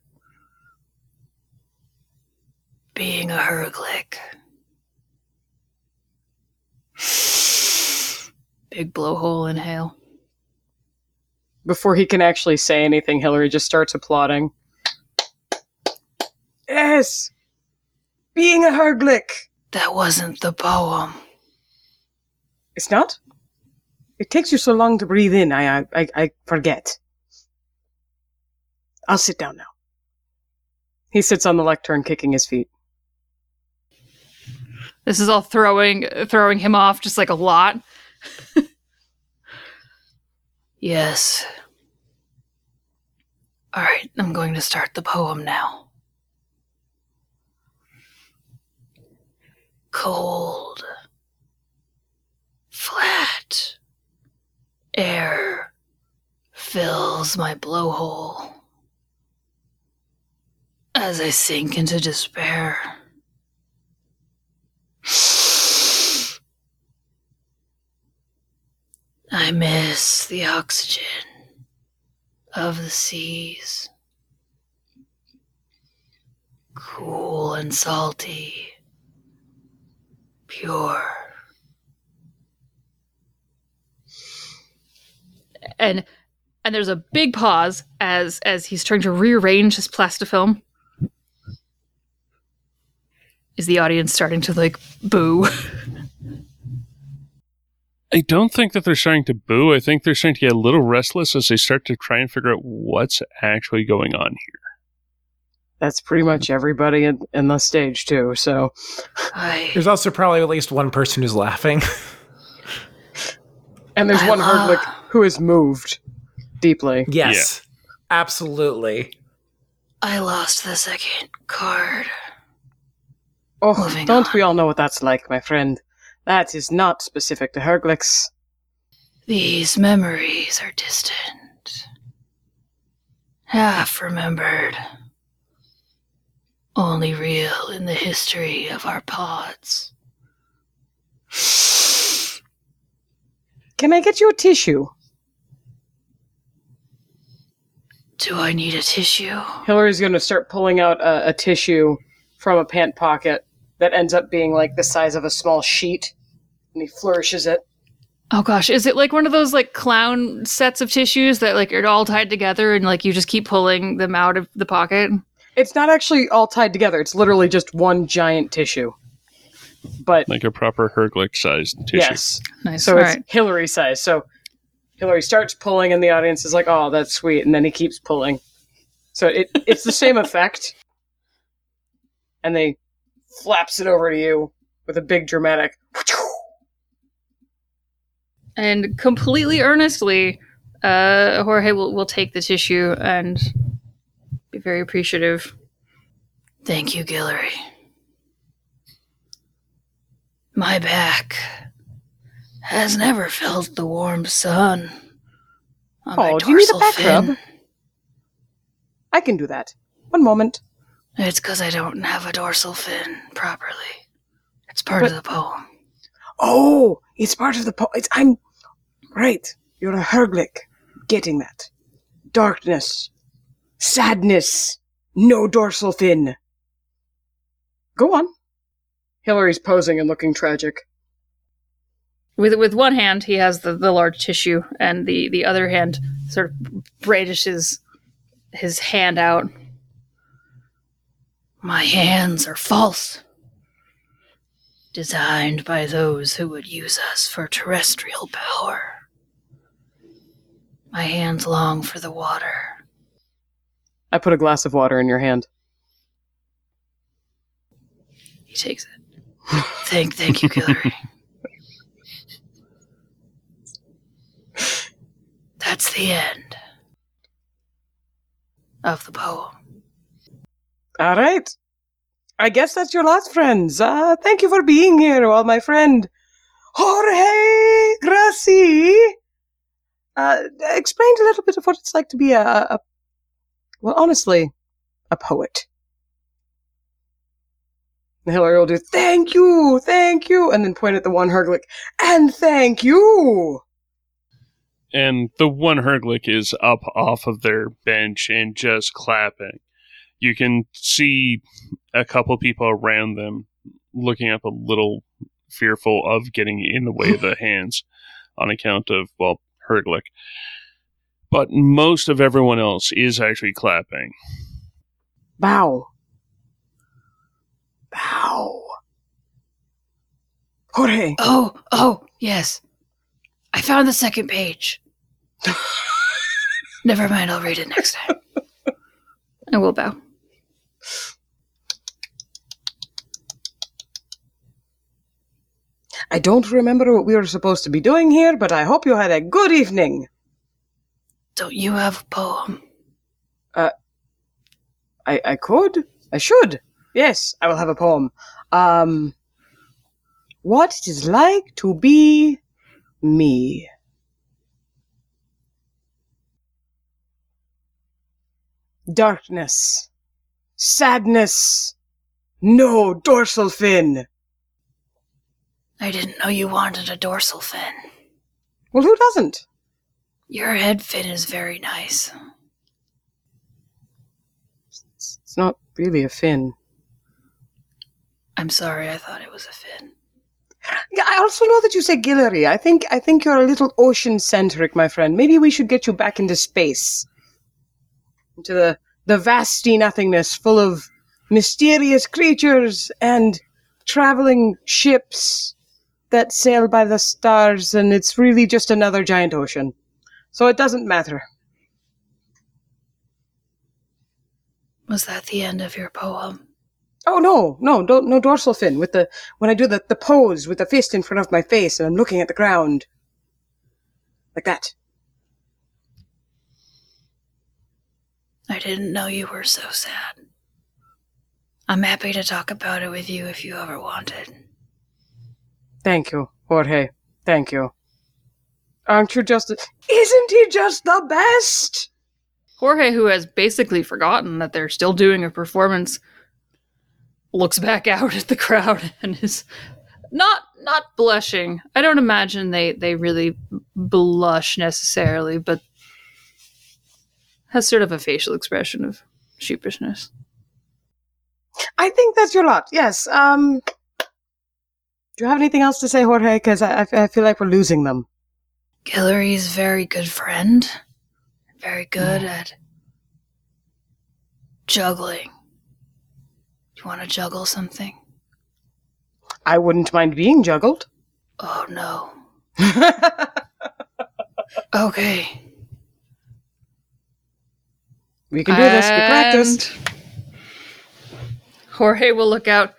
being a Herglic. [SIGHS] Big blowhole inhale. Before he can actually say anything, Hillary just starts applauding. Yes! Being a Herglic! That wasn't the poem. It's not? It takes you so long to breathe in. I, I, I, I forget. I'll sit down now. He sits on the lectern, kicking his feet. This is all throwing throwing him off just like a lot. [LAUGHS] yes. All right, I'm going to start the poem now. Cold. Flat. Air fills my blowhole as I sink into despair. I miss the oxygen of the seas. Cool and salty, pure. And and there's a big pause as as he's trying to rearrange his plastifilm. Is the audience starting to like boo? [LAUGHS] I don't think that they're starting to boo. I think they're starting to get a little restless as they start to try and figure out what's actually going on here. That's pretty much everybody in, in the stage, too. So, I There's also probably at least one person who's laughing. and there's I one love- herdlick who is moved deeply. yes. Absolutely. I lost the second card. Oh, Moving don't on. we all know what that's like, my friend? That is not specific to Herglics. These memories are distant, half remembered, only real in the history of our pods. Can I get you a tissue? Do I need a tissue? Hillary's going to start pulling out a, a tissue from a pant pocket that ends up being like the size of a small sheet, and he flourishes it. Oh gosh, is it like one of those like clown sets of tissues that like are all tied together and like you just keep pulling them out of the pocket? It's not actually all tied together. It's literally just one giant tissue. But Like a proper Herglic sized tissue. yes, Nice. so all it's right. Hillary size. So Hillary starts pulling, and the audience is like, "Oh, that's sweet," and then he keeps pulling. So it it's the same [LAUGHS] effect, and they flaps it over to you with a big dramatic. And completely earnestly, uh, Jorge will, will take the tissue and be very appreciative. Thank you, Guillory. My back has never felt the warm sun. on my Oh, do you need a back fin. rub? I can do that. One moment. It's because I don't have a dorsal fin properly. It's part of the poem. Oh, it's part of the po- it's I'm right. You're a Herglic. Getting that. Darkness. Sadness. No dorsal fin. Go on. Hillary's posing and looking tragic. With with one hand, he has the, the large tissue, and the, the other hand sort of brandishes his hand out. My hands are false, designed by those who would use us for terrestrial power. My hands long for the water. I put a glass of water in your hand. He takes it. Thank, thank you, Guillory. [LAUGHS] That's the end of the poem. All right. I guess that's your last, friends. Uh, thank you for being here, while my friend Jorge Gracie uh, explained a little bit of what it's like to be a, a well, honestly, a poet. And Hillary will do, thank you, thank you, and then point at the one Herglic, and thank you. And the one Herglic is up off of their bench and just clapping. You can see a couple people around them looking up a little fearful of getting in the way of the [LAUGHS] hands on account of, well, Herglic. But most of everyone else is actually clapping. Bow. Bow. Jorge. Oh, oh, yes. I found the second page. [LAUGHS] Never mind, I'll read it next time. I will bow. I don't remember what we were supposed to be doing here, but I hope you had a good evening. Don't you have a poem? I, I could. I should. Yes, I will have a poem. Um, what it is like to be me. Darkness. Sadness. No dorsal fin. I didn't know you wanted a dorsal fin. Well, who doesn't? Your head fin is very nice. It's, not really a fin. I'm sorry, I thought it was a fin. Yeah, I also know that you say Guillory. I think I think you're a little ocean centric, my friend. Maybe we should get you back into space. Into the the vasty nothingness full of mysterious creatures and traveling ships that sail by the stars and it's really just another giant ocean. So it doesn't matter. Was that the end of your poem? Oh no, no, don't, no dorsal fin. With the when I do the, the pose with the fist in front of my face and I'm looking at the ground, like that. I didn't know you were so sad. I'm happy to talk about it with you if you ever wanted. Thank you, Jorge. Thank you. Aren't you just? Isn't he just the best? Jorge, who has basically forgotten that they're still doing a performance, looks back [LAUGHS] out at the crowd and is not not blushing. I don't imagine they they really blush necessarily, but has sort of a facial expression of sheepishness. I think that's your lot. Yes. Um. Do you have anything else to say, Jorge? Because I, I feel like we're losing them. Guillory's very good friend. Very good at juggling. You want to juggle something? I wouldn't mind being juggled. Oh no. [LAUGHS] Okay. we can do this. We practiced. Jorge will look out.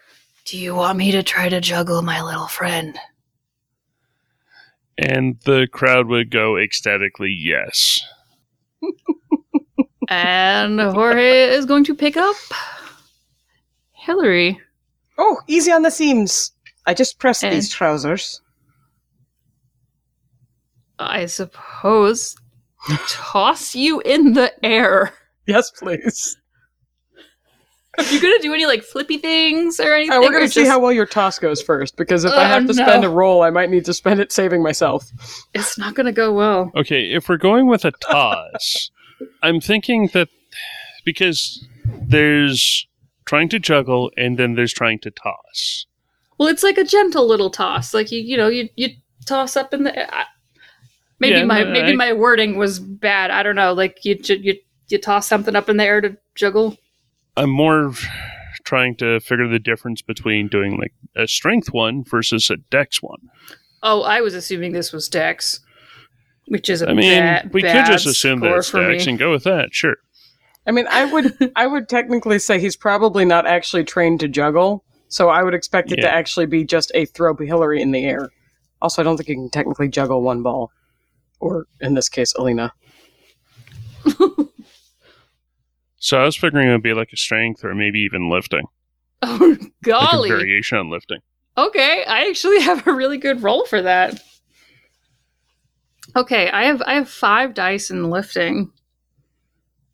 Do you want me to try to juggle my little friend? And the crowd would go ecstatically, yes. [LAUGHS] And Jorge is going to pick up Hillary. Oh, easy on the seams. I just pressed And- these trousers. I suppose toss you in the air. Yes, please. Are you gonna do any like flippy things or anything? Uh, we're gonna see just- how well your toss goes first, because if I Oh, have to no. spend a roll, I might need to spend it saving myself. it's not gonna go well. Okay, if we're going with a toss, [LAUGHS] I'm thinking that because there's trying to juggle and then there's trying to toss. Well, it's like a gentle little toss. Like you, you know, you you toss up in the. I, maybe Yeah, my no, maybe I- my wording was bad. I don't know. Like you you you toss something up in the air to juggle. I'm more trying to figure the difference between doing like a strength one versus a dex one. Oh, I was assuming this was Dex, which is a I mean, bad, we could just assume that it's dex me. and go with that, sure. I mean, I would, I would technically say he's probably not actually trained to juggle, so I would expect it to actually be just a throw Hillary in the air. Also, I don't think you can technically juggle one ball, or in this case, Alina. [LAUGHS] So I was figuring it would be like a strength or maybe even lifting. [LAUGHS] Oh Like a golly! variation on lifting. Okay, I actually [LAUGHS] have a really good roll for that. Okay, I have I have five dice in lifting.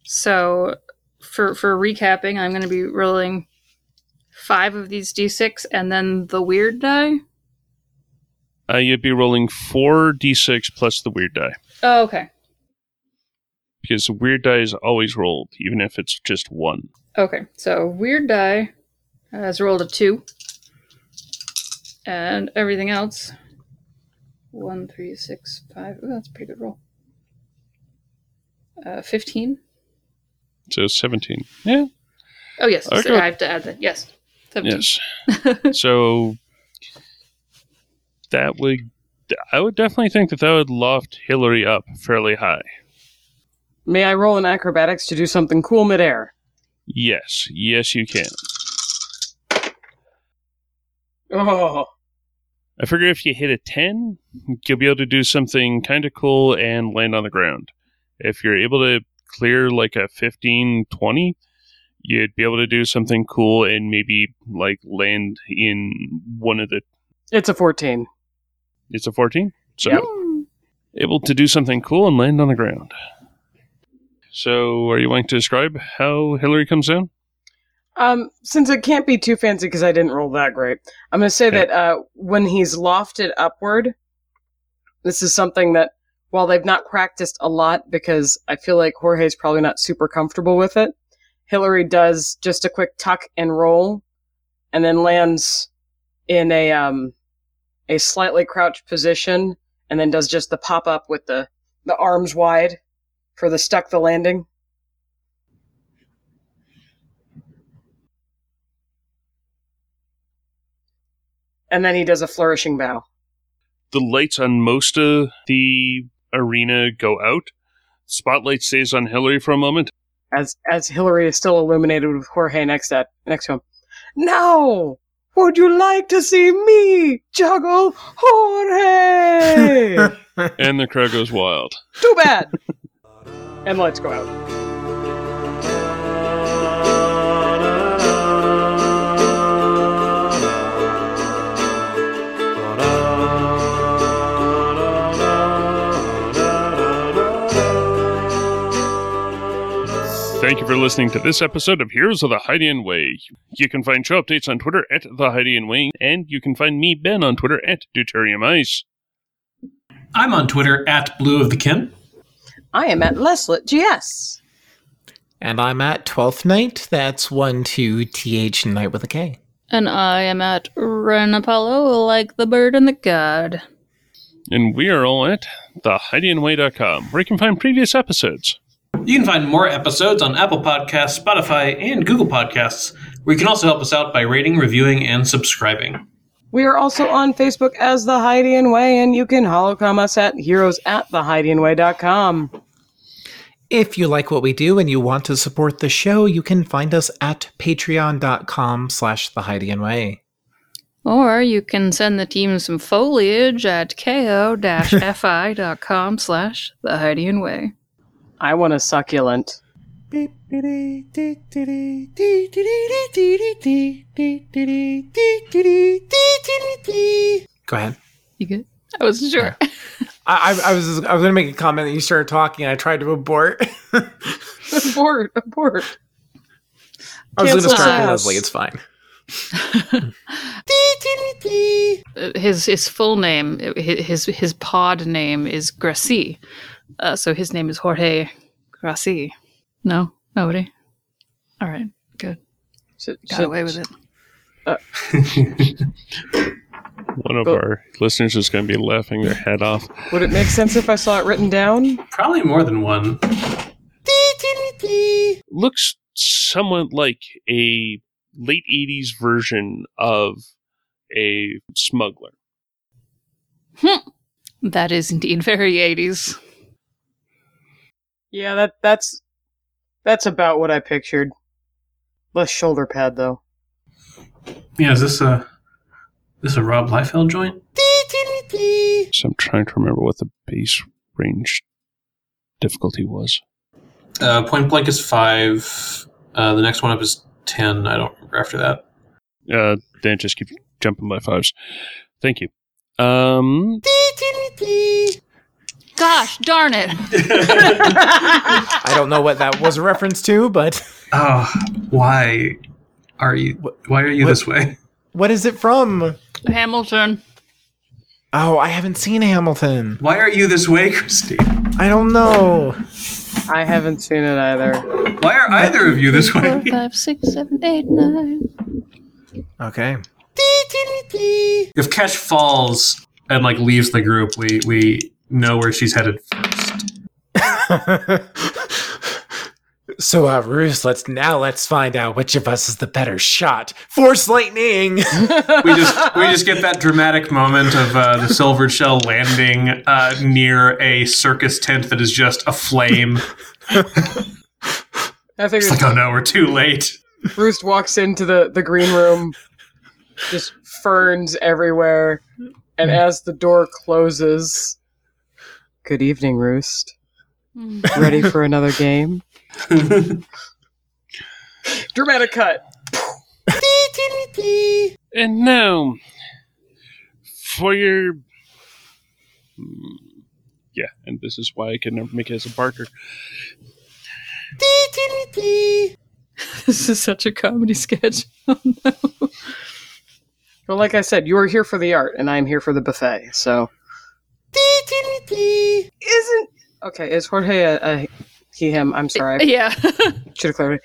So for for recapping, I'm going to be rolling five of these d6 and then the weird die. Uh, you'd be rolling four d6 plus the weird die. Oh, okay. Because the weird die is always rolled, even if it's just one. Okay, so weird die has rolled a two, and everything else one, three, six, five. Oh, that's a pretty good roll. Uh, fifteen. So 17. Yeah, Oh yes, so I have to add that. Yes, seventeen. yes. [LAUGHS] so that would I would definitely think that that would loft Hillary up fairly high. May I roll in acrobatics to do something cool midair? Yes, yes, you can. Oh, I figure if you hit a 10, you'll be able to do something kind of cool and land on the ground. If you're able to clear like a 15, 20, you'd be able to do something cool and maybe like land in one of the. it's a 14. It's a 14? So Yep. able to do something cool and land on the ground. So, are you wanting to describe how Hillary comes down? Um, since it can't be too fancy because I didn't roll that great, I'm going to say Okay. that uh, when he's lofted upward, this is something that while they've not practiced a lot because I feel like Jorge's probably not super comfortable with it, Hillary does just a quick tuck and roll, and then lands in a um a slightly crouched position, and then does just the pop up with the the arms wide for the stuck the landing. And then he does a flourishing bow. the lights on most of the arena go out. Spotlight stays on Hillary for a moment. as as Hillary is still illuminated with Jorge next at next to him. Now, would you like to see me juggle Jorge? [LAUGHS] and the crowd goes wild. Too bad. [LAUGHS] and let's go out. Thank you for listening to this episode of Heroes of the Hydian Way. You can find show updates on Twitter at the Hydian Way, and you can find me, Ben, on Twitter at Deuterium Ice. I'm on Twitter at Blue of the Kin. I am at Leslet GS. And I'm at 12th Night. That's 1 two T H Night with a K. And I am at Ren Apollo, like the bird and the god. And we are all at thehydianway.com, where you can find previous episodes. You can find more episodes on Apple Podcasts, Spotify, and Google Podcasts, where you can also help us out by rating, reviewing, and subscribing. We are also on Facebook as The Hydian Way, and you can holocom us at heroes at thehydianway.com. If you like what we do and you want to support the show, you can find us at patreon.com slash the Hydian Way. Or you can send the team some foliage at ko-fi.com slash the Hydian Way. I want a succulent. Go ahead. You good? I wasn't sure. I, I, I was I was going to make a comment that you started talking and I tried to abort. [LAUGHS] abort, abort. I was going to Cancel start with us. Leslie. It's fine. [LAUGHS] His his full name, his his pod name is Gracie. Uh, so his name is Jorge Gracie. No, nobody. All right, good. So- Got so- away with it. [LAUGHS] One of But- our listeners is going to be laughing their head off. Would it make sense if I saw it written down? Probably more than one. Looks somewhat like a late 80s version of a smuggler. Hmm. That is indeed very 80s. Yeah, that that's that's about what I pictured. Less shoulder pad though. Yeah, is this a this a Rob Liefeld joint? So I'm trying to remember what the base range difficulty was. Uh, point blank is five. Uh, the next one up is ten. I don't remember after that. Uh, then just keep jumping by fives. Thank you. Um, Gosh darn it! [LAUGHS] I don't know what that was a reference to, but Oh, why are you? Why are you what- this way? what is it from? Hamilton. Oh, I haven't seen Hamilton. Why are you this way, Christine? I don't know. I haven't seen it either. Why are either of you this Four, way? five, six, seven, eight, nine. Okay. If Kesh falls and like leaves the group, we we know where she's headed first. [LAUGHS] So, uh, Ruth, let's now let's find out which of us is the better shot. Force lightning. We just we just get that dramatic moment of uh, the silver shell landing uh, near a circus tent that is just aflame. I think It's like, oh no, we're too late. Roost walks into the, the green room, just ferns everywhere, and as the door closes, good evening, Roost. Ready for another game? [LAUGHS] Dramatic cut. And now, for your. Hmm, Yeah, and this is why I can never make it as a Barker. [LAUGHS] this is such a comedy sketch. [LAUGHS] Oh, no. Well, like I said, you are here for the art, and I'm here for the buffet. So, isn't okay? Is Jorge a, a he him? I'm sorry, I Yeah. should have clarified.